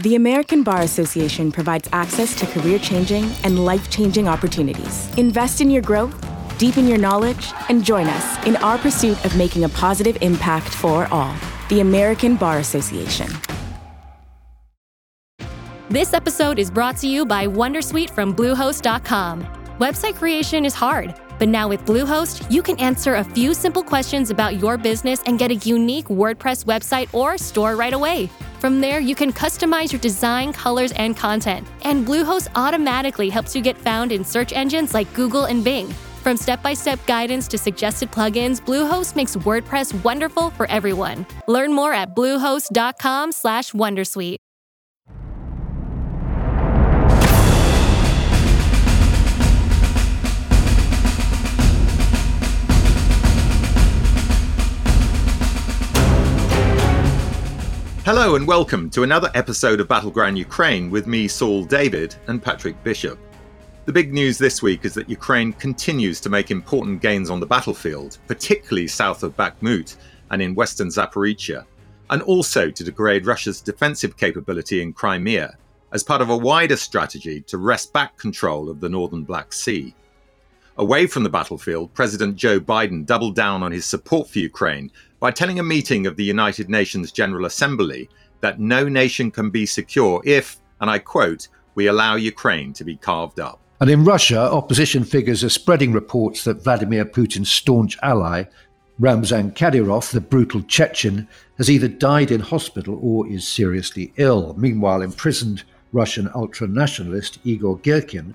The American Bar Association provides access to career changing and life changing opportunities. Invest in your growth, deepen your knowledge, and join us in our pursuit of making a positive impact for all. The American Bar Association. This episode is brought to you by Wondersuite from Bluehost.com. Website creation is hard, but now with Bluehost, you can answer a few simple questions about your business and get a unique WordPress website or store right away. From there, you can customize your design, colors, and content. And Bluehost automatically helps you get found in search engines like Google and Bing. From step-by-step guidance to suggested plugins, Bluehost makes WordPress wonderful for everyone. Learn more at bluehost.com/wondersuite. Hello and welcome to another episode of Battleground Ukraine with me, Saul David, and Patrick Bishop. The big news this week is that Ukraine continues to make important gains on the battlefield, particularly south of Bakhmut and in western Zaporizhia, and also to degrade Russia's defensive capability in Crimea as part of a wider strategy to wrest back control of the northern Black Sea. Away from the battlefield, President Joe Biden doubled down on his support for Ukraine by telling a meeting of the United Nations General Assembly that no nation can be secure if, and I quote, we allow Ukraine to be carved up. And in Russia, opposition figures are spreading reports that Vladimir Putin's staunch ally, Ramzan Kadyrov, the brutal Chechen, has either died in hospital or is seriously ill. Meanwhile, imprisoned Russian ultra nationalist Igor Girkin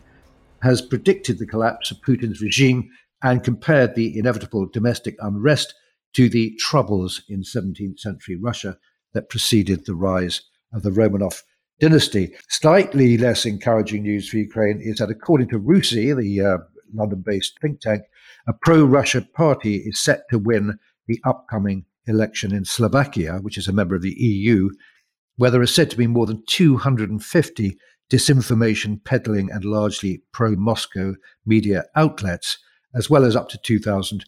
has predicted the collapse of Putin's regime and compared the inevitable domestic unrest to the troubles in 17th century Russia that preceded the rise of the Romanov dynasty. Slightly less encouraging news for Ukraine is that, according to RUSI, the uh, London based think tank, a pro Russia party is set to win the upcoming election in Slovakia, which is a member of the EU, where there are said to be more than 250 disinformation peddling and largely pro Moscow media outlets, as well as up to 2,000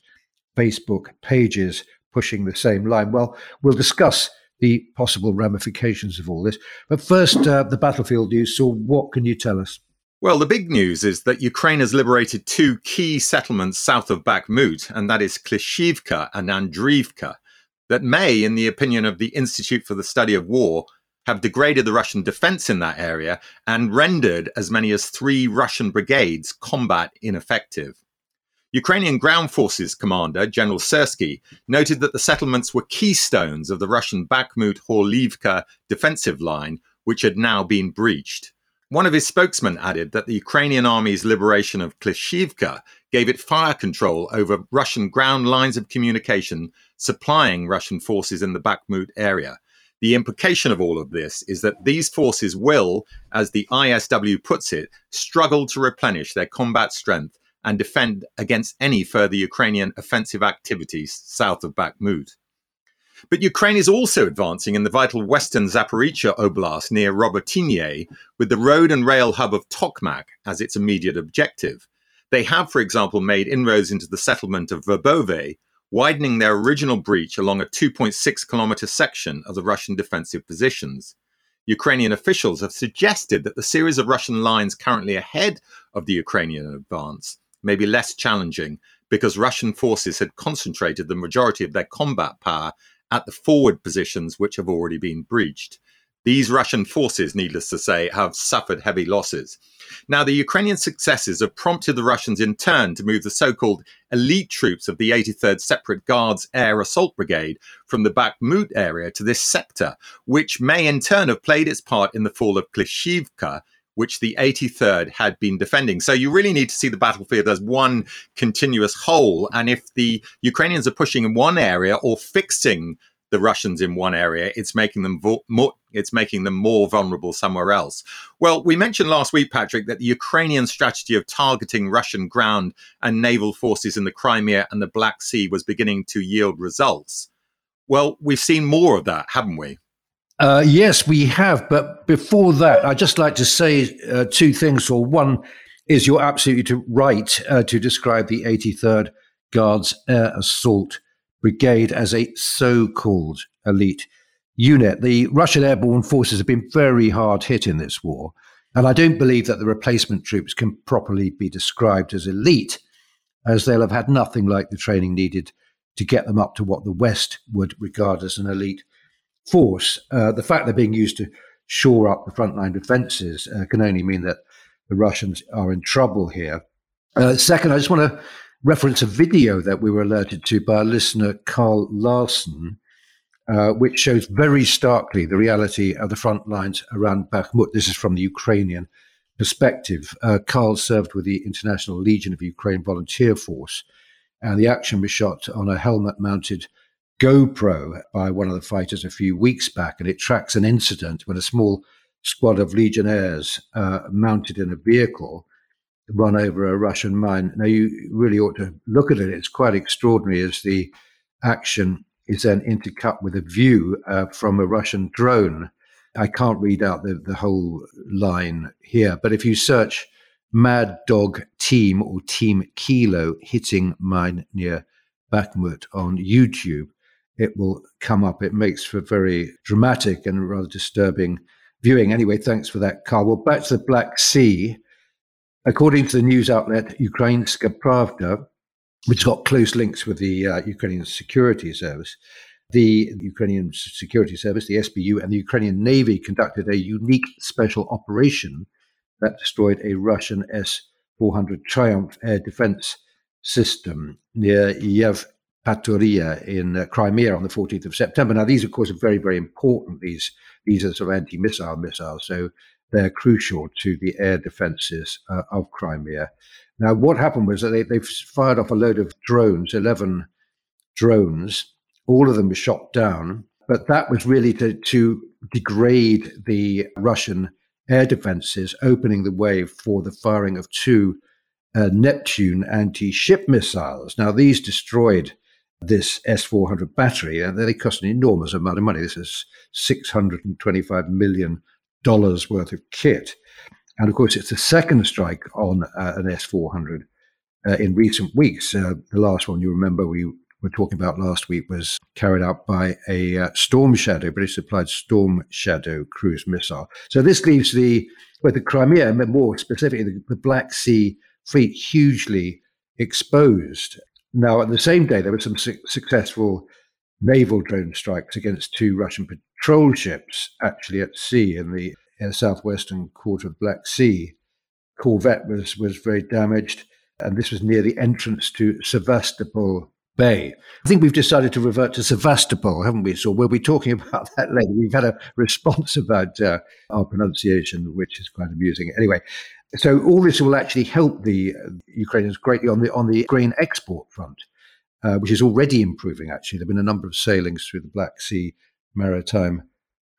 Facebook pages pushing the same line. Well, we'll discuss the possible ramifications of all this. But first, uh, the battlefield news. So, what can you tell us? Well, the big news is that Ukraine has liberated two key settlements south of Bakhmut, and that is Klishivka and Andriivka, that may, in the opinion of the Institute for the Study of War, have degraded the Russian defense in that area and rendered as many as three Russian brigades combat ineffective. Ukrainian Ground Forces Commander General Syrsky noted that the settlements were keystones of the Russian Bakhmut Horlivka defensive line, which had now been breached. One of his spokesmen added that the Ukrainian army's liberation of Klishivka gave it fire control over Russian ground lines of communication supplying Russian forces in the Bakhmut area, the implication of all of this is that these forces will, as the ISW puts it, struggle to replenish their combat strength and defend against any further Ukrainian offensive activities south of Bakhmut. But Ukraine is also advancing in the vital western Zaporizhia Oblast near Robotyne, with the road and rail hub of Tokmak as its immediate objective. They have, for example, made inroads into the settlement of Verbove, widening their original breach along a 2.6 kilometer section of the Russian defensive positions. Ukrainian officials have suggested that the series of Russian lines currently ahead of the Ukrainian advance may be less challenging because Russian forces had concentrated the majority of their combat power at the forward positions which have already been breached. These Russian forces, needless to say, have suffered heavy losses. Now, the Ukrainian successes have prompted the Russians in turn to move the so called elite troops of the 83rd Separate Guards Air Assault Brigade from the Bakhmut area to this sector, which may in turn have played its part in the fall of Klishivka which the 83rd had been defending. So you really need to see the battlefield as one continuous whole. And if the Ukrainians are pushing in one area or fixing the Russians in one area, it's making them vo- more it's making them more vulnerable somewhere else. Well, we mentioned last week, Patrick, that the Ukrainian strategy of targeting Russian ground and naval forces in the Crimea and the Black Sea was beginning to yield results. Well, we've seen more of that, haven't we? Uh, yes, we have. But before that, I'd just like to say uh, two things. Or one is you're absolutely right uh, to describe the 83rd Guards Air Assault Brigade as a so called elite unit. The Russian airborne forces have been very hard hit in this war. And I don't believe that the replacement troops can properly be described as elite, as they'll have had nothing like the training needed to get them up to what the West would regard as an elite force. Uh, the fact they're being used to shore up the frontline defenses uh, can only mean that the Russians are in trouble here. Uh, second, I just want to reference a video that we were alerted to by a listener, Carl Larson, uh, which shows very starkly the reality of the front lines around Bakhmut. This is from the Ukrainian perspective. Uh, Carl served with the International Legion of Ukraine Volunteer Force, and the action was shot on a helmet mounted GoPro by one of the fighters a few weeks back, and it tracks an incident when a small squad of Legionnaires uh, mounted in a vehicle run over a Russian mine. Now, you really ought to look at it. It's quite extraordinary as the action is then intercut with a view uh, from a Russian drone. I can't read out the, the whole line here, but if you search Mad Dog Team or Team Kilo hitting mine near Bakhmut on YouTube, it will come up. It makes for very dramatic and rather disturbing viewing. Anyway, thanks for that, Carl. Well, back to the Black Sea. According to the news outlet Ukrainska Pravda, which got close links with the uh, Ukrainian Security Service, the Ukrainian Security Service, the SBU, and the Ukrainian Navy conducted a unique special operation that destroyed a Russian S 400 Triumph air defense system near Yev Patoria in uh, Crimea on the 14th of September. Now, these, of course, are very, very important. These these are sort of anti-missile missiles, so they're crucial to the air defences uh, of Crimea. Now, what happened was that they, they fired off a load of drones, 11 drones. All of them were shot down, but that was really to, to degrade the Russian air defences, opening the way for the firing of two uh, Neptune anti ship missiles. Now, these destroyed this S400 battery, and they cost an enormous amount of money. This is $625 million worth of kit. And of course, it's the second strike on uh, an S400 uh, in recent weeks. Uh, the last one you remember we were talking about last week was carried out by a uh, Storm Shadow, British supplied Storm Shadow cruise missile. So this leaves the, well, the Crimea, more specifically the, the Black Sea fleet, hugely exposed. Now, at the same day, there were some su- successful naval drone strikes against two Russian patrol ships actually at sea in the, in the southwestern quarter of Black Sea. Corvette was, was very damaged, and this was near the entrance to Sevastopol Bay. I think we've decided to revert to Sevastopol, haven't we? So we'll be talking about that later. We've had a response about uh, our pronunciation, which is quite amusing. Anyway, so all this will actually help the uh, Ukrainians greatly on the on the grain export front, uh, which is already improving. Actually, there've been a number of sailings through the Black Sea maritime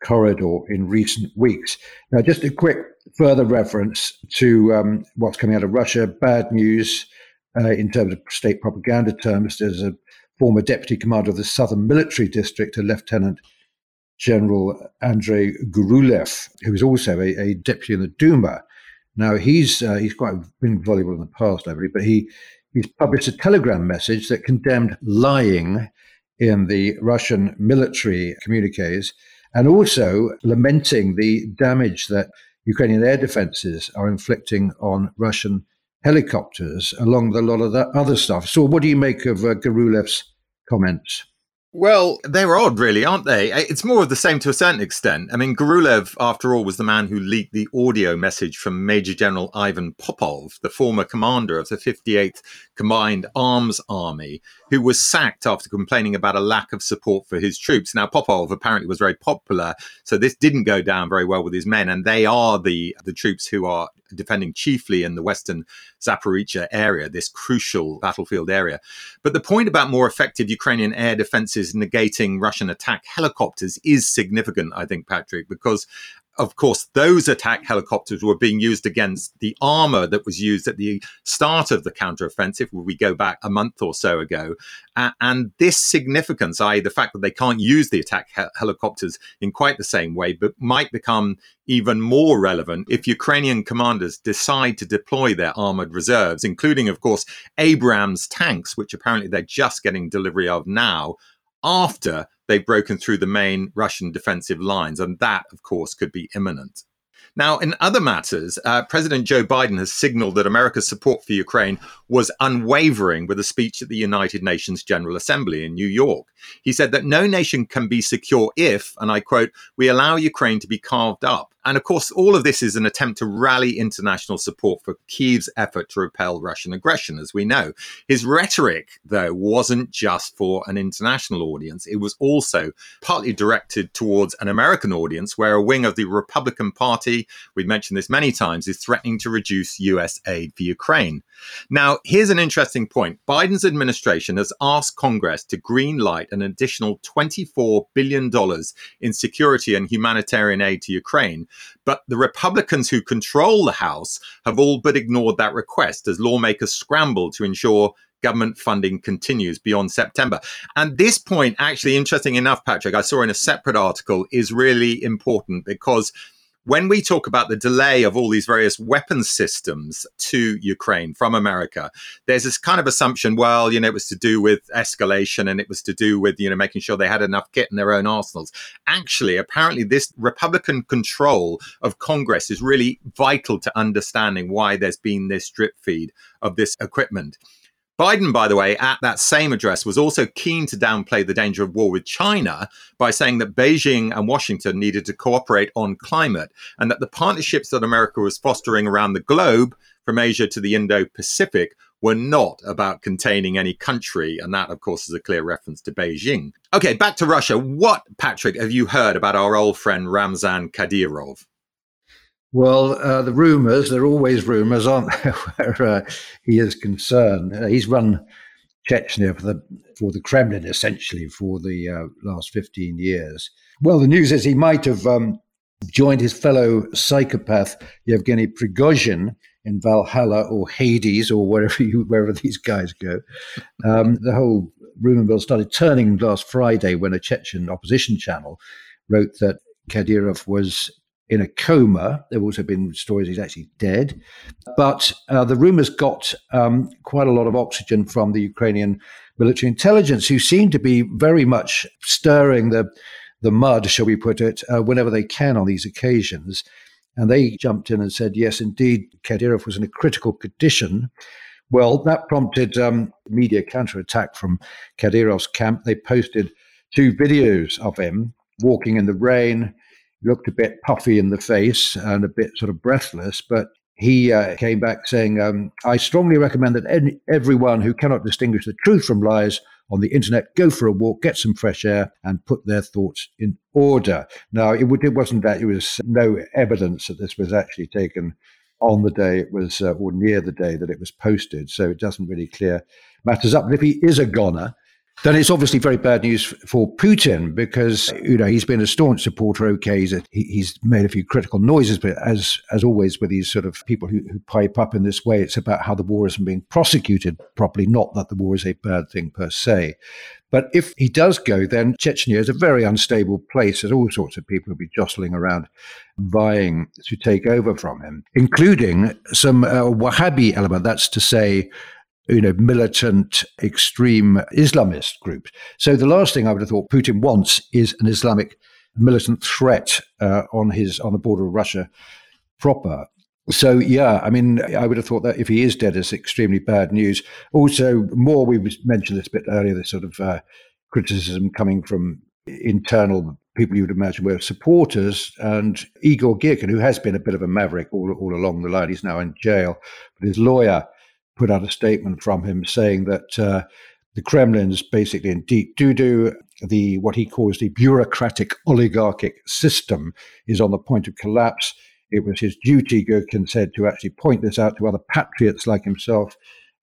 corridor in recent weeks. Now, just a quick further reference to um, what's coming out of Russia. Bad news uh, in terms of state propaganda terms. There's a former deputy commander of the Southern Military District, a Lieutenant General Andrei Gurulev, who is also a, a deputy in the Duma now he's uh, he's quite been voluble in the past, I believe, but he he's published a telegram message that condemned lying in the Russian military communiques, and also lamenting the damage that Ukrainian air defenses are inflicting on Russian helicopters, along with a lot of that other stuff. So, what do you make of uh, Gurulev's comments? Well, they're odd, really, aren't they? It's more of the same to a certain extent. I mean, Gurulev, after all, was the man who leaked the audio message from Major General Ivan Popov, the former commander of the 58th Combined Arms Army, who was sacked after complaining about a lack of support for his troops. Now, Popov apparently was very popular, so this didn't go down very well with his men, and they are the the troops who are defending chiefly in the western Zaporizhia area, this crucial battlefield area. But the point about more effective Ukrainian air defenses negating Russian attack helicopters is significant, I think, Patrick, because of course, those attack helicopters were being used against the armor that was used at the start of the counteroffensive, where we go back a month or so ago. Uh, and this significance, i.e., the fact that they can't use the attack he- helicopters in quite the same way, but might become even more relevant if Ukrainian commanders decide to deploy their armored reserves, including, of course, Abrams tanks, which apparently they're just getting delivery of now after they've broken through the main Russian defensive lines. And that, of course, could be imminent. Now, in other matters, uh, President Joe Biden has signaled that America's support for Ukraine was unwavering with a speech at the United Nations General Assembly in New York. He said that no nation can be secure if, and I quote, we allow Ukraine to be carved up and of course, all of this is an attempt to rally international support for Kiev's effort to repel Russian aggression, as we know. His rhetoric, though, wasn't just for an international audience. It was also partly directed towards an American audience, where a wing of the Republican Party, we've mentioned this many times, is threatening to reduce US aid for Ukraine. Now, here's an interesting point Biden's administration has asked Congress to green light an additional $24 billion in security and humanitarian aid to Ukraine but the Republicans who control the House have all but ignored that request as lawmakers scramble to ensure government funding continues beyond September. And this point, actually, interesting enough, Patrick, I saw in a separate article, is really important because when we talk about the delay of all these various weapons systems to Ukraine from America, there's this kind of assumption, well, you know, it was to do with escalation and it was to do with, you know, making sure they had enough kit in their own arsenals. Actually, apparently, this Republican control of Congress is really vital to understanding why there's been this drip feed of this equipment. Biden, by the way, at that same address was also keen to downplay the danger of war with China by saying that Beijing and Washington needed to cooperate on climate and that the partnerships that America was fostering around the globe, from Asia to the Indo Pacific, were not about containing any country. And that, of course, is a clear reference to Beijing. Okay, back to Russia. What, Patrick, have you heard about our old friend Ramzan Kadyrov? Well, uh, the rumours, there are always rumours, aren't there, where uh, he is concerned. Uh, he's run Chechnya for the, for the Kremlin, essentially, for the uh, last 15 years. Well, the news is he might have um, joined his fellow psychopath, Yevgeny Prigozhin, in Valhalla or Hades or wherever, you, wherever these guys go. Um, the whole rumour mill started turning last Friday when a Chechen opposition channel wrote that Kadyrov was in a coma. There have also been stories he's actually dead. But uh, the rumors got um, quite a lot of oxygen from the Ukrainian military intelligence, who seem to be very much stirring the, the mud, shall we put it, uh, whenever they can on these occasions. And they jumped in and said, yes, indeed, Kadyrov was in a critical condition. Well, that prompted um, media counterattack from Kadyrov's camp. They posted two videos of him walking in the rain, looked a bit puffy in the face and a bit sort of breathless, but he uh, came back saying, um, I strongly recommend that any, everyone who cannot distinguish the truth from lies on the internet go for a walk, get some fresh air, and put their thoughts in order. Now, it, it wasn't that, it was no evidence that this was actually taken on the day it was, uh, or near the day that it was posted. So it doesn't really clear matters up. But if he is a goner, then it's obviously very bad news for Putin because you know he's been a staunch supporter. Okay, he's, a, he's made a few critical noises, but as as always with these sort of people who, who pipe up in this way, it's about how the war isn't being prosecuted properly, not that the war is a bad thing per se. But if he does go, then Chechnya is a very unstable place. There's all sorts of people who'll be jostling around, vying to take over from him, including some uh, Wahhabi element. That's to say, you know, militant, extreme Islamist groups. So the last thing I would have thought Putin wants is an Islamic militant threat uh, on his on the border of Russia proper. So yeah, I mean, I would have thought that if he is dead, it's extremely bad news. Also, more we mentioned this a bit earlier, the sort of uh, criticism coming from internal people you would imagine were supporters, and Igor Girkin, who has been a bit of a maverick all, all along the line, he's now in jail. But his lawyer put out a statement from him saying that uh, The Kremlin's basically in deep doo doo. The what he calls the bureaucratic oligarchic system is on the point of collapse. It was his duty, Girkin said, to actually point this out to other patriots like himself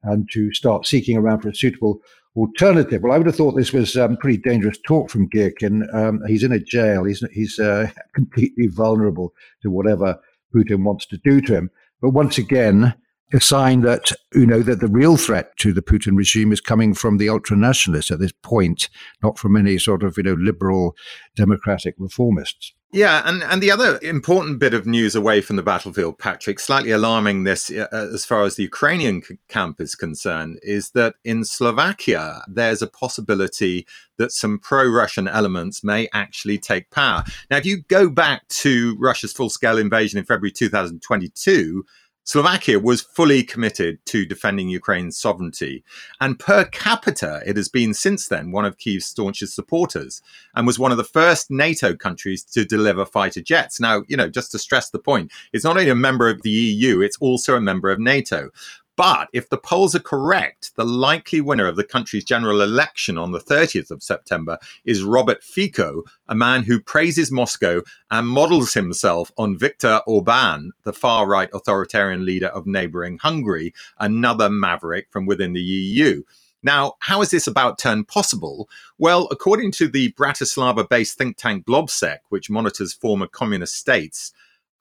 and to start seeking around for a suitable alternative. Well, I would have thought this was um, pretty dangerous talk from Girkin. Um, he's in a jail. He's he's uh, completely vulnerable to whatever Putin wants to do to him. But once again, a sign that you know that the real threat to the Putin regime is coming from the ultra nationalists at this point, not from any sort of you know liberal democratic reformists. Yeah, and, and the other important bit of news away from the battlefield, Patrick, slightly alarming this uh, as far as the Ukrainian c- camp is concerned, is that in Slovakia, there's a possibility that some pro Russian elements may actually take power. Now, if you go back to Russia's full scale invasion in February 2022, Slovakia was fully committed to defending Ukraine's sovereignty. And per capita, it has been since then one of Kyiv's staunchest supporters and was one of the first NATO countries to deliver fighter jets. Now, you know, just to stress the point, it's not only a member of the EU, it's also a member of NATO. But if the polls are correct, the likely winner of the country's general election on the 30th of September is Robert Fico, a man who praises Moscow and models himself on Viktor Orban, the far right authoritarian leader of neighboring Hungary, another maverick from within the EU. Now, how is this about turn possible? Well, according to the Bratislava based think tank Globsec, which monitors former communist states,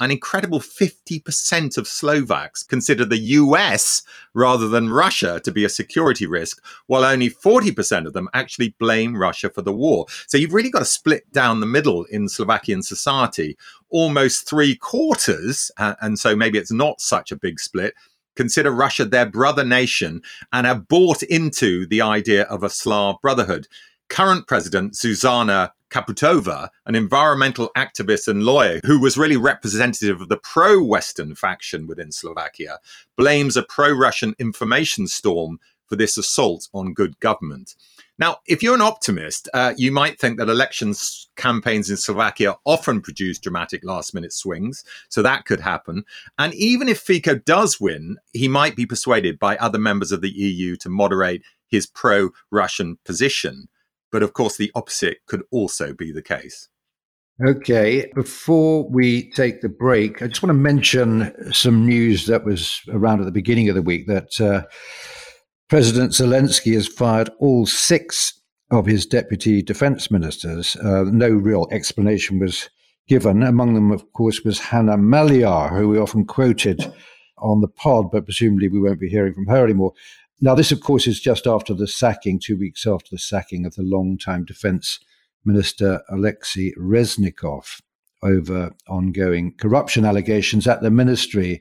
an incredible 50% of Slovaks consider the US rather than Russia to be a security risk, while only 40% of them actually blame Russia for the war. So you've really got to split down the middle in Slovakian society. Almost three quarters, uh, and so maybe it's not such a big split, consider Russia their brother nation and are bought into the idea of a Slav brotherhood. Current President Zuzana Čaputová, an environmental activist and lawyer who was really representative of the pro Western faction within Slovakia, blames a pro Russian information storm for this assault on good government. Now, if you're an optimist, uh, you might think that elections campaigns in Slovakia often produce dramatic last minute swings, so that could happen. And even if Fico does win, he might be persuaded by other members of the EU to moderate his pro Russian position. But of course, the opposite could also be the case. Okay, before we take the break, I just want to mention some news that was around at the beginning of the week that uh, President Zelensky has fired all six of his deputy defense ministers. Uh, no real explanation was given. Among them, of course, was Hanna Maliar, who we often quoted on the pod, but presumably we won't be hearing from her anymore. Now, this, of course, is just after the sacking, two weeks after the sacking of the long-time defense minister Alexei Reznikov over ongoing corruption allegations at the ministry.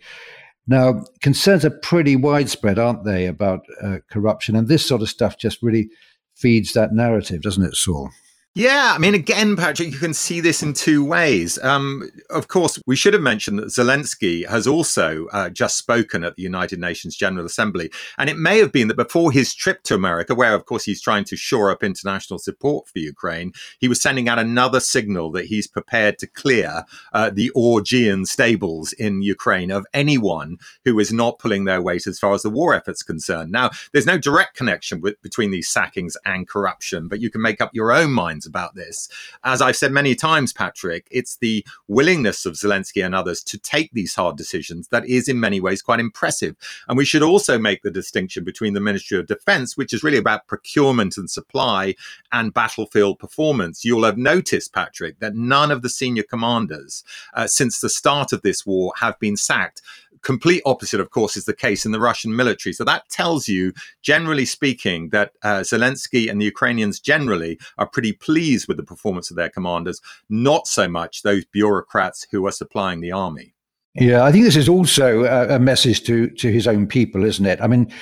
Now, concerns are pretty widespread, aren't they, about uh, corruption? And this sort of stuff just really feeds that narrative, doesn't it, Saul? Yeah, I mean, again, Patrick, you can see this in two ways. Um, of course, we should have mentioned that Zelensky has also uh, just spoken at the United Nations General Assembly. And it may have been that before his trip to America, where, of course, he's trying to shore up international support for Ukraine, he was sending out another signal that he's prepared to clear uh, the Augean stables in Ukraine of anyone who is not pulling their weight as far as the war effort's concerned. Now, there's no direct connection with, between these sackings and corruption, but you can make up your own mind about this. As I've said many times, Patrick, it's the willingness of Zelensky and others to take these hard decisions that is in many ways quite impressive. And we should also make the distinction between the Ministry of Defense, which is really about procurement and supply, and battlefield performance. You'll have noticed, Patrick, that none of the senior commanders uh, since the start of this war have been sacked complete opposite, of course, is the case in the Russian military. So that tells you, generally speaking, that uh, Zelensky and the Ukrainians generally are pretty pleased with the performance of their commanders, not so much those bureaucrats who are supplying the army. Yeah, I think this is also a, message to to his own people, isn't it? I mean,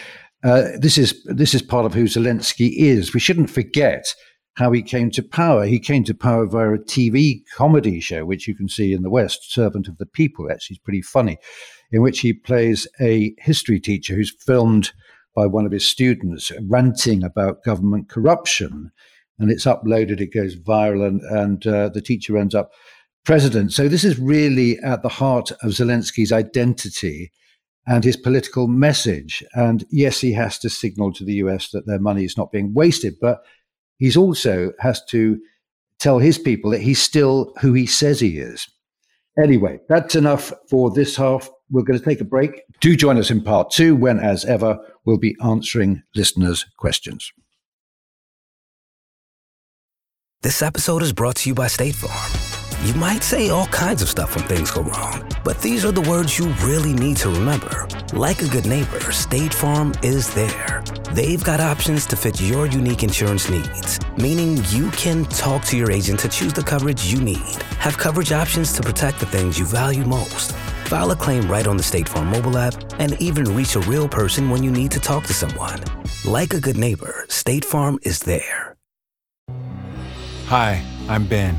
uh, this is this is part of who Zelensky is. We shouldn't forget how he came to power. He came to power via a TV comedy show, which you can see in the West, Servant of the People. Actually, it's pretty funny in which he plays a history teacher who's filmed by one of his students ranting about government corruption. And it's uploaded, it goes viral, and, and uh, the teacher ends up president. So this is really at the heart of Zelensky's identity. and his political message. And yes, he has to signal to the US that their money is not being wasted, but he's also has to tell his people that he's still who he says he is. Anyway, that's enough for this half. We're going to take a break. Do join us in part two, when, as ever, we'll be answering listeners' questions. This episode is brought to you by State Farm. You might say all kinds of stuff when things go wrong, but these are the words you really need to remember. Like a good neighbor, State Farm is there. They've got options to fit your unique insurance needs, meaning you can talk to your agent to choose the coverage you need, have coverage options to protect the things you value most. File a claim right on the State Farm mobile app and even reach a real person when you need to talk to someone. Like a good neighbor, State Farm is there. Hi, I'm Ben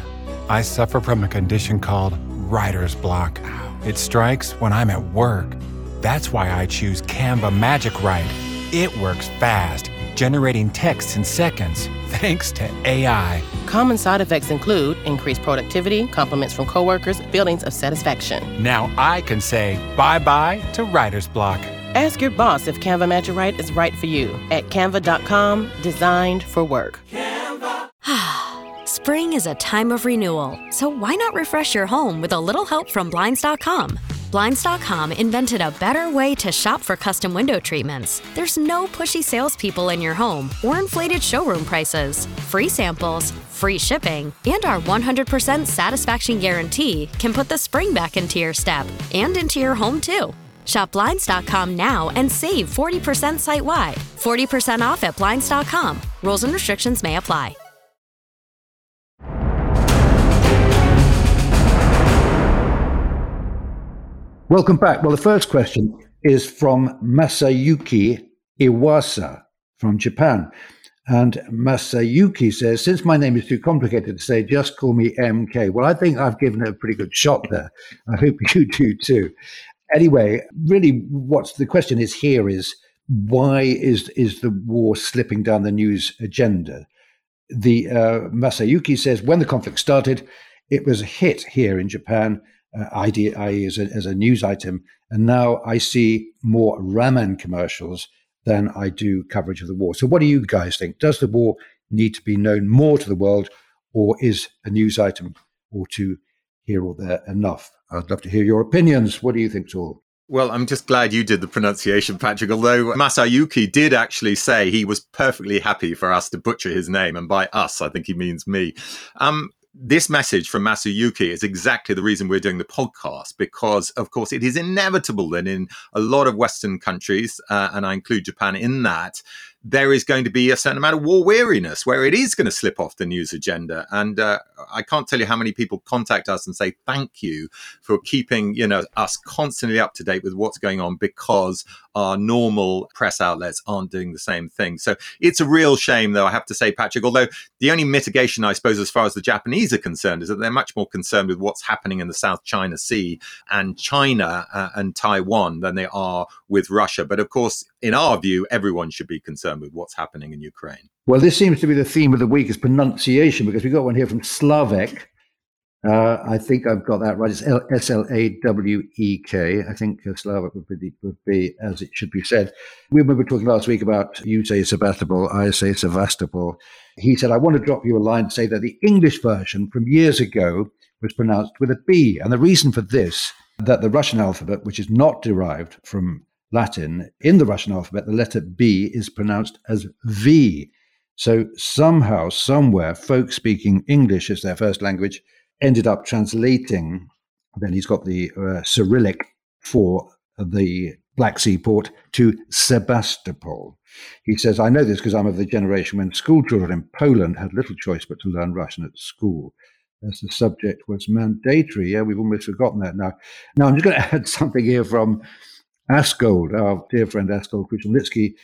I suffer from a condition called writer's block. It strikes when I'm at work. That's why I choose Canva Magic Write. It works fast, generating texts in seconds, thanks to AI. Common side effects include increased productivity, compliments from coworkers, feelings of satisfaction. Now I can say bye bye to writer's block. Ask your boss if Canva Magic Write is right for you at canva.com, designed for work. Canva. Spring is a time of renewal, so why not refresh your home with a little help from Blinds.com? Blinds.com invented a better way to shop for custom window treatments. There's no pushy salespeople in your home or inflated showroom prices. Free samples, free shipping, and our 100% satisfaction guarantee can put the spring back into your step and into your home too. Shop Blinds.com now and save 40% site wide. 40% off at Blinds.com. Rules and restrictions may apply. Welcome back. Well, the first question is from Masayuki Iwasa from Japan. And Masayuki says, since my name is too complicated to say, just call me MK. Well, I think I've given it a pretty good shot there. I hope you do too. Anyway, really, what's the question is here is why is is the war slipping down the news agenda? The uh, Masayuki says when the conflict started, it was a hit here in Japan uh, IDI as a, as a news item. And now I see more ramen commercials than I do coverage of the war. So, what do you guys think? Does the war need to be known more to the world, or is a news item or two here or there enough? I'd love to hear your opinions. What do you think, Saul? Well, I'm just glad you did the pronunciation, Patrick. Although Masayuki did actually say he was perfectly happy for us to butcher his name, and by us, I think he means me. Um, this message from Masayuki is exactly the reason we're doing the podcast because, of course, it is inevitable that in a lot of Western countries, uh, and I include Japan in that, there is going to be a certain amount of war weariness where it is going to slip off the news agenda. And uh, I can't tell you how many people contact us and say thank you for keeping you know us constantly up to date with what's going on because our normal press outlets aren't doing the same thing. So it's a real shame, though, I have to say, Patrick. Although the only mitigation, I suppose, as far as the Japanese are concerned, is that they're much more concerned with what's happening in the South China Sea and China uh, and Taiwan than they are with Russia. But of course, in our view, everyone should be concerned with what's happening in Ukraine. Well, this seems to be the theme of the week is pronunciation because we got one here from Slavek. Uh, I think I've got that right. It's S L A W E K. I think uh, Slavek would be, would be as it should be said. We were talking last week about you say Sebastopol, I say Sevastopol. He said, I want to drop you a line to say that the English version from years ago was pronounced with a B. And the reason for this, that the Russian alphabet, which is not derived from Latin, in the Russian alphabet, the letter B is pronounced as V. So somehow, somewhere, folks speaking English as their first language ended up translating. Then he's got the uh, Cyrillic for the Black Sea port to Sebastopol. He says, I know this because I'm of the generation when school children in Poland had little choice but to learn Russian at school. As the subject was mandatory. Yeah, we've almost forgotten that now. Now, I'm just going to add something here from Askold, our dear friend Askold Krushelnycky,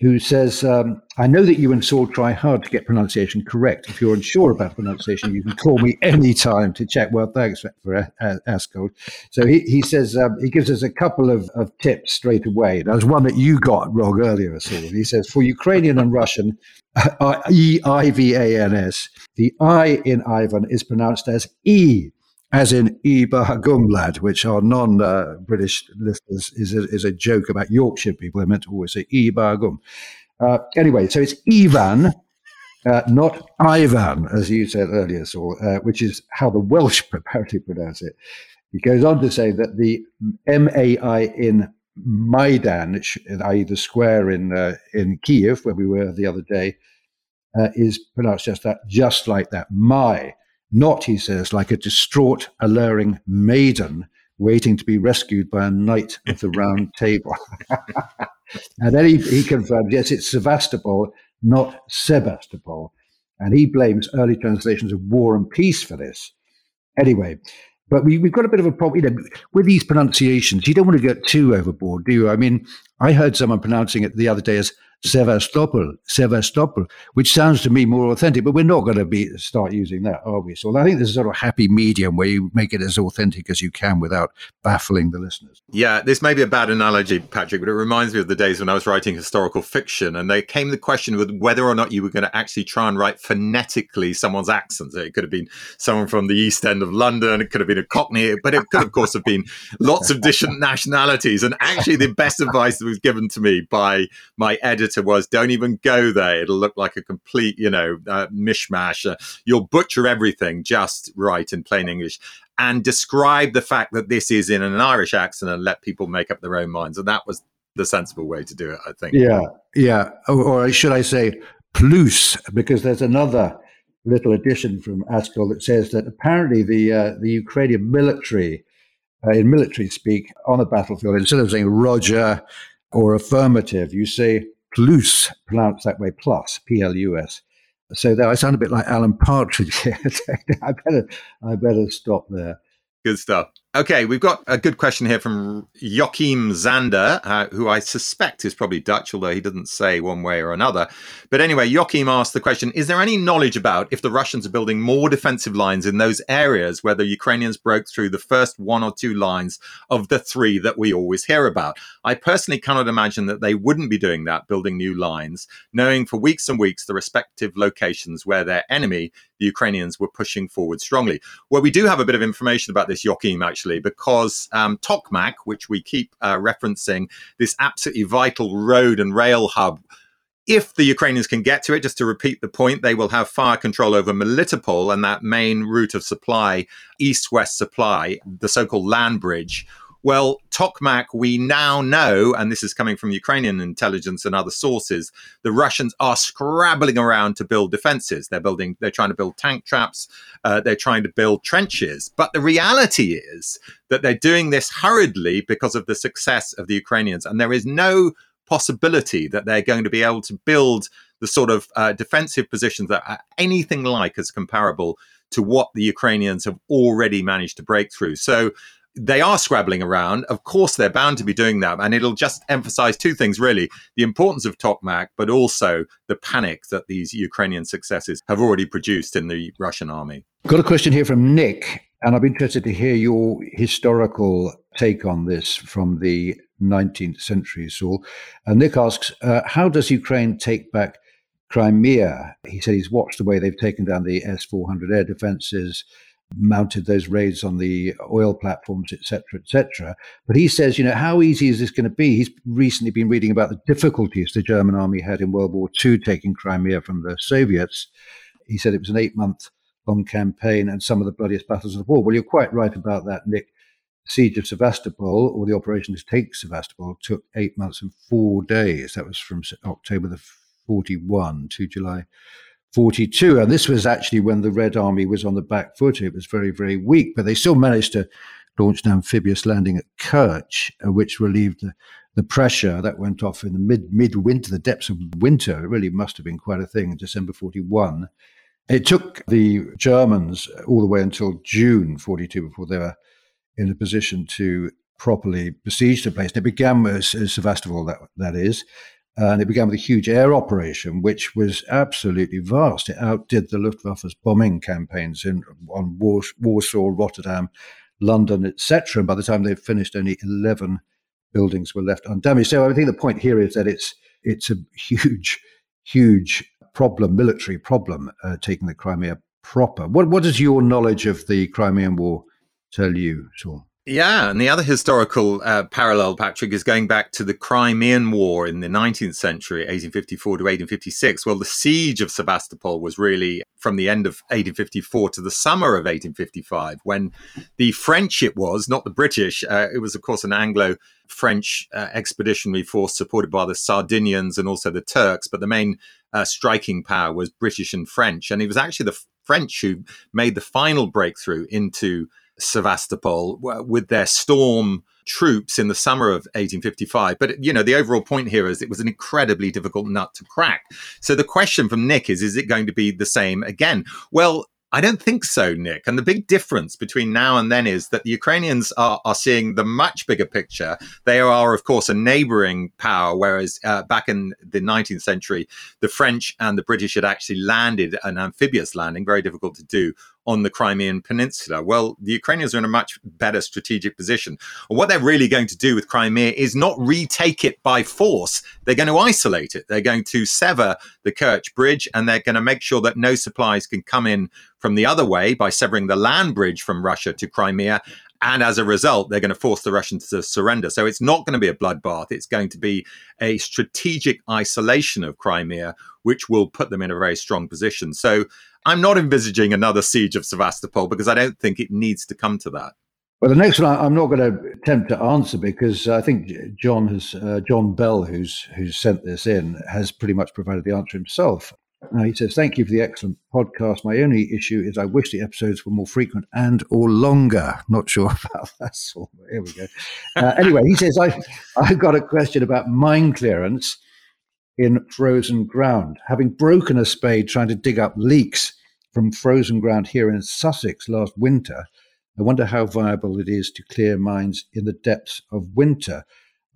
who says, um, I know that you and Saul try hard to get pronunciation correct. If you're unsure about pronunciation, you can call me anytime to check. Well, thanks for, Askold. So he, he says, um, he gives us a couple of, of tips straight away. There's one that you got wrong earlier, Saul. He says, for Ukrainian and Russian, uh, E I V A N S, the I in Ivan is pronounced as E as in Gumlad, which our non uh, British listeners is a, is a joke about Yorkshire people. They meant to always say Ibar Gum. Uh, anyway, so it's Ivan, uh, not Ivan, as you said earlier, Saul, uh, which is how the Welsh apparently pronounce it. He goes on to say that the MAI in Maidan, i.e., the square in uh, in Kiev, where we were the other day, uh, is pronounced just that, just like that. My, not, he says, like a distraught, alluring maiden waiting to be rescued by a knight of the round table. and then he, he confirmed, yes, it's Sevastopol, not Sebastopol. And he blames early translations of War and Peace for this. Anyway, but we, have got a bit of a problem, you know, with these pronunciations. You don't want to get too overboard, do you? I mean, I heard someone pronouncing it the other day as Sevastopol, Sevastopol, which sounds to me more authentic, but we're not going to be start using that, are we? So I think there's a sort of happy medium where you make it as authentic as you can without baffling the listeners. Yeah, this may be a bad analogy, Patrick, but it reminds me of the days when I was writing historical fiction, and there came the question of whether or not you were going to actually try and write phonetically someone's accent. it could have been someone from the East End of London, it could have been a Cockney, but it could, of course, have been lots of different nationalities. And actually, the best advice that was given to me by my editor editor was, don't even go there. It'll look like a complete, you know, uh, mishmash. Uh, you'll butcher everything just right in plain English and describe the fact that this is in an Irish accent and let people make up their own minds. And that was the sensible way to do it, I think. Yeah, yeah. Or, or should I say, plus, because there's another little addition from Askold that says that apparently the uh, the Ukrainian military, uh, in military speak, on a battlefield, instead of saying Roger or affirmative, you say plus, pronounced that way, plus, P L U S. So there, I sound a bit like Alan Partridge here. I better, I better stop there. Good stuff. Okay, we've got a good question here from Joachim Zander, uh, who I suspect is probably Dutch, although he doesn't say one way or another. But anyway, Joachim asked the question Is there any knowledge about if the Russians are building more defensive lines in those areas where the Ukrainians broke through the first one or two lines of the three that we always hear about? I personally cannot imagine that they wouldn't be doing that, building new lines, knowing for weeks and weeks the respective locations where their enemy, the Ukrainians, were pushing forward strongly. Well, we do have a bit of information about this, Joachim, actually actually, because um, Tokmak, which we keep uh, referencing, this absolutely vital road and rail hub if the Ukrainians can get to it, just to repeat the point, they will have fire control over Melitopol and that main route of supply, east west supply, the so called land bridge, well, Tokmak, we now know, and this is coming from Ukrainian intelligence and other sources, the Russians are scrabbling around to build defenses. They're building, they're trying to build tank traps, uh, they're trying to build trenches. But the reality is that they're doing this hurriedly because of the success of the Ukrainians. And there is no possibility that they're going to be able to build the sort of uh, defensive positions that are anything like as comparable to what the Ukrainians have already managed to break through. So they are scrabbling around. Of course, they're bound to be doing that. And it'll just emphasize two things really the importance of Tokmak, but also the panic that these Ukrainian successes have already produced in the Russian army. Got a question here from Nick, and I'm interested to hear your historical take on this from the 19th century, Saul. And Nick asks, uh, How does Ukraine take back Crimea? He said he's watched the way they've taken down the S 400 air defenses mounted those raids on the oil platforms, etc., etc. But he says, you know, how easy is this going to be? He's recently been reading about the difficulties the German army had in World War II taking Crimea from the Soviets. He said it was an eight-month long campaign and some of the bloodiest battles of the war. Well, you're quite right about that, Nick. The siege of Sevastopol, or the operation to take Sevastopol, took eight months and four days. That was from October the 41 to July 42. And this was actually when the Red Army was on the back foot. It was very, very weak, but they still managed to launch an amphibious landing at Kerch, uh, which relieved the, the pressure that went off in the mid midwinter, the depths of winter. It really must have been quite a thing in December 41. It took the Germans all the way until June 42 before they were in a position to properly besiege the place. It began as, as Sevastopol, that, that is, and it began with a huge air operation, which was absolutely vast. It outdid the Luftwaffe's bombing campaigns in on Warsaw, Rotterdam, London, etc. And by the time they'd finished, only 11 buildings were left undamaged. So I think the point here is that it's it's a huge, huge problem, military problem, uh, taking the Crimea proper. What what does your knowledge of the Crimean War tell you, Saul? Yeah, and the other historical uh, parallel, Patrick, is going back to the Crimean War in the 19th century, 1854 to 1856. Well, the siege of Sevastopol was really from the end of 1854 to the summer of 1855, when the French it was, not the British. Uh, it was, of course, an Anglo French uh, expeditionary force supported by the Sardinians and also the Turks, but the main uh, striking power was British and French. And it was actually the French who made the final breakthrough into Sevastopol with their storm troops in the summer of 1855. But, you know, the overall point here is it was an incredibly difficult nut to crack. So the question from Nick is, is it going to be the same again? Well, I don't think so, Nick. And the big difference between now and then is that the Ukrainians are, are seeing the much bigger picture. They are, of course, a neighboring power, whereas uh, back in the 19th century, the French and the British had actually landed an amphibious landing, very difficult to do, on the Crimean Peninsula. Well, the Ukrainians are in a much better strategic position. what they're really going to do with Crimea is not retake it by force. They're going to isolate it. They're going to sever the Kerch Bridge and they're going to make sure that no supplies can come in from the other way by severing the land bridge from Russia to Crimea. And as a result, they're going to force the Russians to surrender. So it's not going to be a bloodbath. It's going to be a strategic isolation of Crimea, which will put them in a very strong position. So I'm not envisaging another siege of Sevastopol because I don't think it needs to come to that. Well, the next one I'm not going to attempt to answer because I think John has uh, John Bell, who's who's sent this in, has pretty much provided the answer himself. Now he says, "Thank you for the excellent podcast. My only issue is I wish the episodes were more frequent and or longer. Not sure about that. So here we go. Uh, anyway, he says I I've got a question about mine clearance." In frozen ground. Having broken a spade trying to dig up leeks from frozen ground here in Sussex last winter, I wonder how viable it is to clear mines in the depths of winter.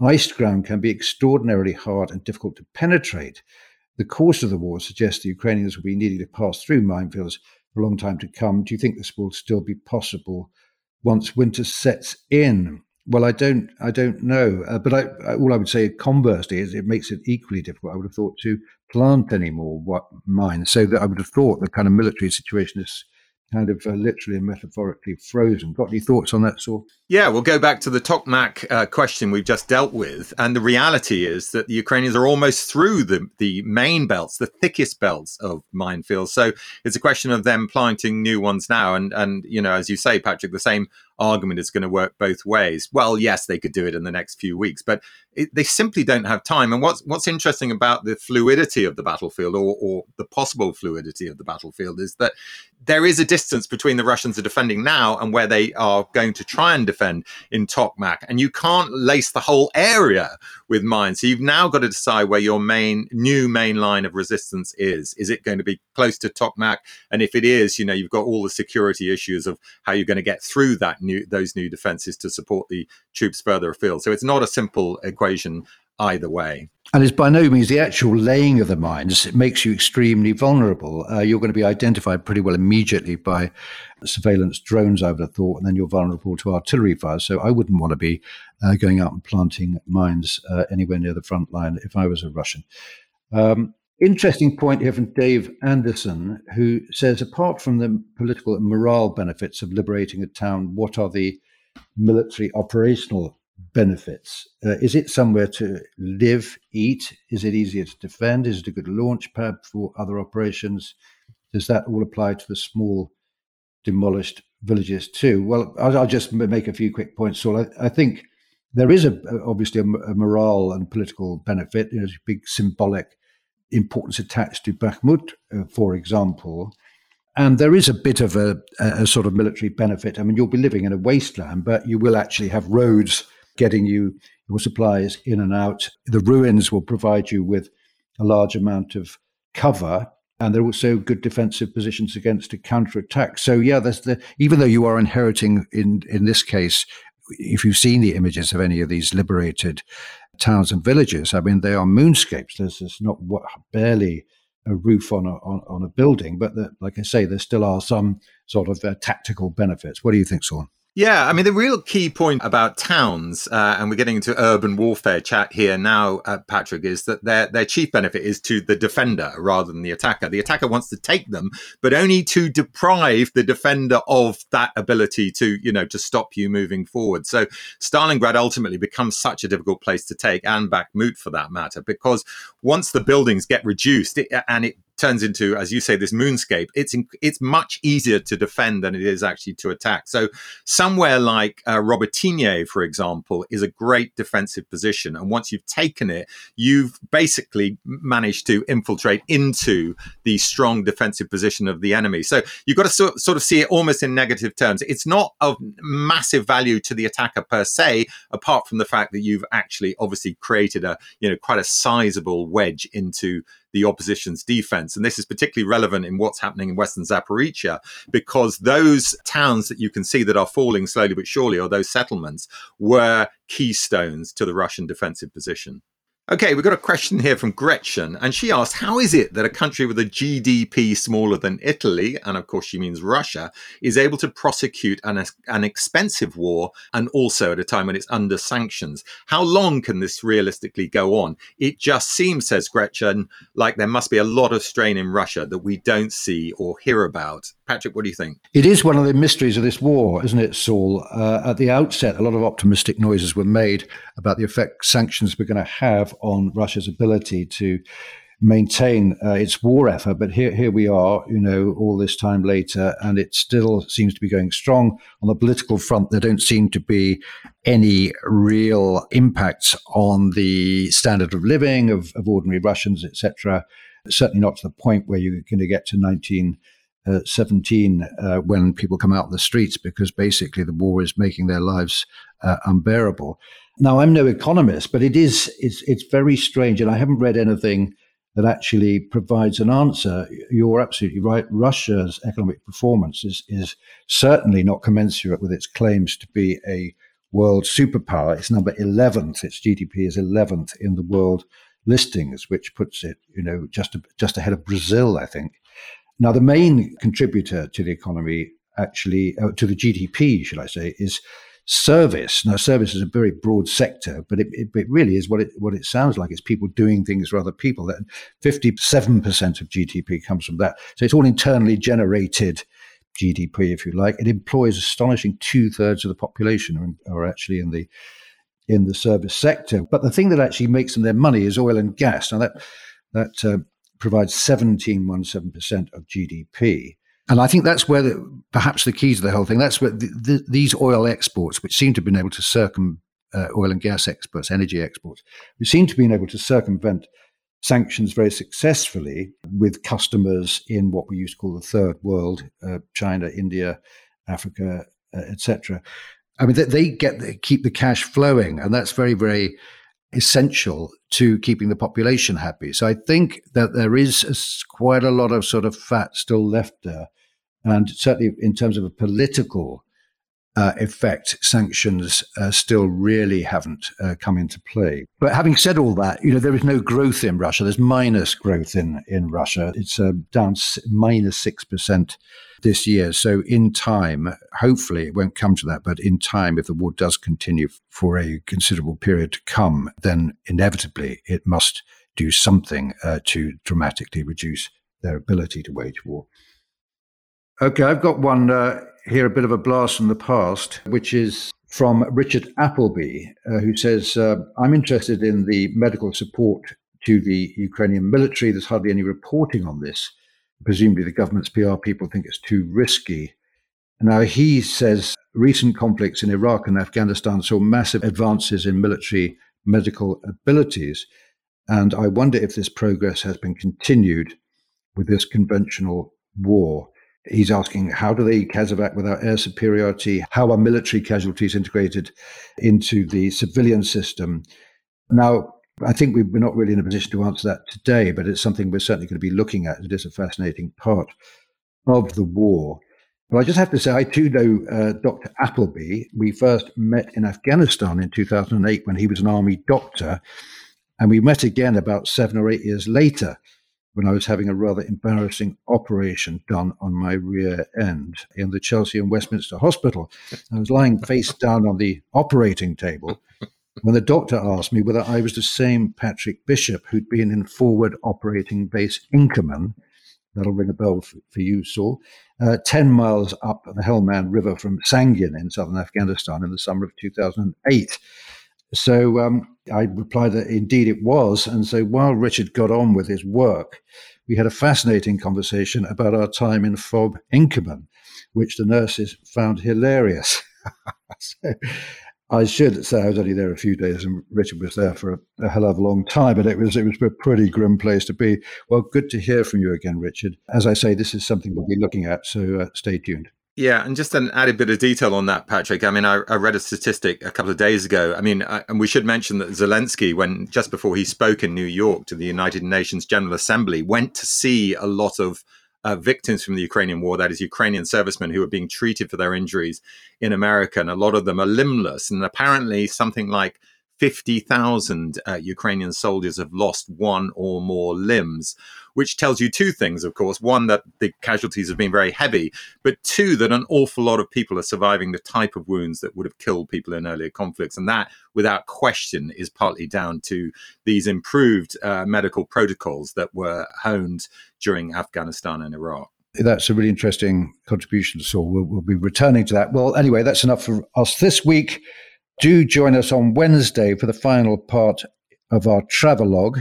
Iced ground can be extraordinarily hard and difficult to penetrate. The course of the war suggests the Ukrainians will be needing to pass through minefields for a long time to come. Do you think this will still be possible once winter sets in? Well, I don't, I don't know. Uh, but I, all I would say, conversely, is it makes it equally difficult. I would have thought to plant any more what mines. So that I would have thought the kind of military situation is kind of uh, literally and metaphorically frozen. Got any thoughts on that, Saul? Yeah, we'll go back to the Tokmak uh, question we've just dealt with. And the reality is that the Ukrainians are almost through the, the main belts, the thickest belts of minefields. So it's a question of them planting new ones now. And, and you know, as you say, Patrick, the same argument is going to work both ways. Well, yes, they could do it in the next few weeks, but it, they simply don't have time. And what's what's interesting about the fluidity of the battlefield, or, or the possible fluidity of the battlefield, is that there is a distance between the Russians are defending now and where they are going to try and defend in Tokmak, and you can't lace the whole area with mines. So you've now got to decide where your main new main line of resistance is. Is it going to be close to Tokmak? And if it is, you know, you've got all the security issues of how you're going to get through that new those new defenses to support the troops further afield. So it's not a simple equation either way. And it's by no means the actual laying of the mines. It makes you extremely vulnerable. Uh, you're going to be identified pretty well immediately by surveillance drones, I would have thought, and then you're vulnerable to artillery fire. So I wouldn't want to be uh, going out and planting mines uh, anywhere near the front line if I was a Russian. Um, interesting point here from Dave Anderson, who says apart from the political and morale benefits of liberating a town, what are the military operational benefits? Uh, is it somewhere to live, eat? Is it easier to defend? Is it a good launch pad for other operations? Does that all apply to the small demolished villages too? Well, I'll, I'll just make a few quick points. So I, I think there is a, obviously a, a, morale and political benefit. There's a big symbolic importance attached to Bakhmut, uh, for example. And there is a bit of a, a, sort of military benefit. I mean, you'll be living in a wasteland, but you will actually have roads getting you your supplies in and out. The ruins will provide you with a large amount of cover. And there are also good defensive positions against a counterattack. So yeah, there's the even though you are inheriting in in this case, if you've seen the images of any of these liberated towns and villages, I mean they are moonscapes. There's, there's not what, barely a roof on a on, on a building, but the, like I say, there still are some sort of uh, tactical benefits. What do you think, Saul? Yeah, I mean, the real key point about towns, uh, and we're getting into urban warfare chat here now, uh, Patrick, is that their their chief benefit is to the defender rather than the attacker. The attacker wants to take them, but only to deprive the defender of that ability to, you know, to stop you moving forward. So Stalingrad ultimately becomes such a difficult place to take, and Bakhmut for that matter, because once the buildings get reduced it, and it turns into, as you say, this moonscape, it's it's much easier to defend than it is actually to attack. So somewhere like uh, Robotyne, for example, is a great defensive position, and once you've taken it, you've basically managed to infiltrate into the strong defensive position of the enemy. So you've got to sort, sort of see it almost in negative terms. It's not of massive value to the attacker per se, apart from the fact that you've actually obviously created a you know quite a sizable wedge into the opposition's defense. And this is particularly relevant in what's happening in Western Zaporizhia, because those towns that you can see that are falling slowly but surely, or those settlements, were keystones to the Russian defensive position. Okay, we've got a question here from Gretchen, and she asked, How is it that a country with a GDP smaller than Italy, and of course she means Russia, is able to prosecute an, an expensive war and also at a time when it's under sanctions? How long can this realistically go on? It just seems, says Gretchen, like there must be a lot of strain in Russia that we don't see or hear about. Patrick, what do you think? It is one of the mysteries of this war, isn't it, Saul? Uh, at the outset, a lot of optimistic noises were made about the effect sanctions were going to have on Russia's ability to maintain uh, its war effort. But here, here we are, you know, all this time later, and it still seems to be going strong. On the political front, there don't seem to be any real impacts on the standard of living of, of ordinary Russians, etc. Certainly not to the point where you're going to get to 1917 uh, uh, when people come out in the streets because basically the war is making their lives uh, unbearable. Now, I'm no economist, but it is it's it's very strange, and I haven't read anything that actually provides an answer. You're absolutely right. Russia's economic performance is is certainly not commensurate with its claims to be a world superpower. It's number 11th. Its GDP is 11th in the world listings, which puts it, you know, just just ahead of Brazil, I think. Now, the main contributor to the economy, actually, uh, to the GDP, should I say, is service. Now, service is a very broad sector, but it, it, it, really is what it what it sounds like. It's people doing things for other people. That fifty-seven percent of GDP comes from that. So it's all internally generated GDP, if you like. It employs astonishing two thirds of the population are, are actually in the in the service sector. But the thing that actually makes them their money is oil and gas. Now that that uh, provides 17.17% of GDP. And I think that's where the, perhaps the key to the whole thing. That's where the, the, these oil exports, which seem to have been able to circum uh, oil and gas exports, energy exports, we seem to have been able to circumvent sanctions very successfully with customers in what we used to call the third world, uh, China, India, Africa, uh, etc. I mean, they, they get they keep the cash flowing, and that's very, very essential to keeping the population happy. So I think that there is quite a lot of sort of fat still left there. And certainly in terms of a political uh, effect, sanctions uh, still really haven't uh, come into play. But having said all that, you know, there is no growth in Russia. There's minus growth in, in Russia. It's uh, down minus 6% this year. So in time, hopefully it won't come to that, but in time, if the war does continue for a considerable period to come, then inevitably it must do something uh, to dramatically reduce their ability to wage war. Okay, I've got one here, a bit of a blast from the past, which is from Richard Appleby, uh, who says, uh, I'm interested in the medical support to the Ukrainian military. There's hardly any reporting on this. Presumably, the government's PR people think it's too risky. Now, he says recent conflicts in Iraq and Afghanistan saw massive advances in military medical abilities. And I wonder if this progress has been continued with this conventional war. He's asking, how do they casevac without air superiority? How are military casualties integrated into the civilian system? Now, I think we're not really in a position to answer that today, but it's something we're certainly going to be looking at. It is a fascinating part of the war. But I just have to say, I too know uh, Dr. Appleby. We first met in Afghanistan in 2008 when he was an army doctor, and we met again about seven or eight years later when I was having a rather embarrassing operation done on my rear end in the Chelsea and Westminster Hospital. I was lying face down on the operating table when the doctor asked me whether I was the same Patrick Bishop who'd been in forward operating base Inkerman. That'll ring a bell for, for you, Saul. Uh, 10 miles up the Helmand River from Sangin in southern Afghanistan in the summer of 2008. So um, I replied that indeed it was. And so while Richard got on with his work, we had a fascinating conversation about our time in Fob Inkerman, which the nurses found hilarious. so I should say I was only there a few days, and Richard was there for a, a, hell of a long time. But it was it was a pretty grim place to be. Well, good to hear from you again, Richard. As I say, this is something we'll be looking at, so uh, stay tuned. Yeah, and just an added bit of detail on that, Patrick. I mean, I, I read a statistic a couple of days ago. I mean, I, and we should mention that Zelensky, when just before he spoke in New York to the United Nations General Assembly, went to see a lot of uh, victims from the Ukrainian war, that is, Ukrainian servicemen who are being treated for their injuries in America, and a lot of them are limbless. And apparently, something like 50,000 uh, Ukrainian soldiers have lost one or more limbs, which tells you two things, of course. One, that the casualties have been very heavy, but two, that an awful lot of people are surviving the type of wounds that would have killed people in earlier conflicts. And that, without question, is partly down to these improved uh, medical protocols that were honed during Afghanistan and Iraq. That's a really interesting contribution, Saul. We'll, we'll be returning to that. Well, anyway, that's enough for us this week. Do join us on Wednesday for the final part of our travelogue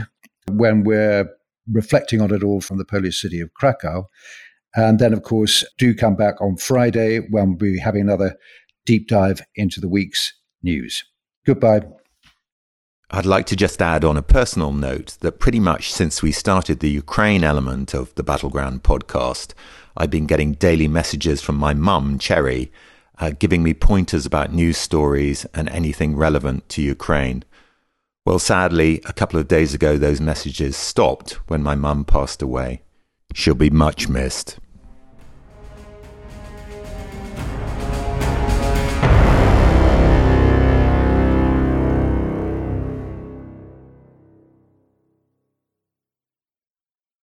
when we're reflecting on it all from the Polish city of Krakow. And then, of course, do come back on Friday when we'll be having another deep dive into the week's news. Goodbye. I'd like to just add on a personal note that pretty much since we started the Ukraine element of the Battleground podcast, I've been getting daily messages from my mum, Cherry, uh, giving me pointers about news stories and anything relevant to Ukraine. Well, sadly, a couple of days ago, those messages stopped when my mum passed away. She'll be much missed.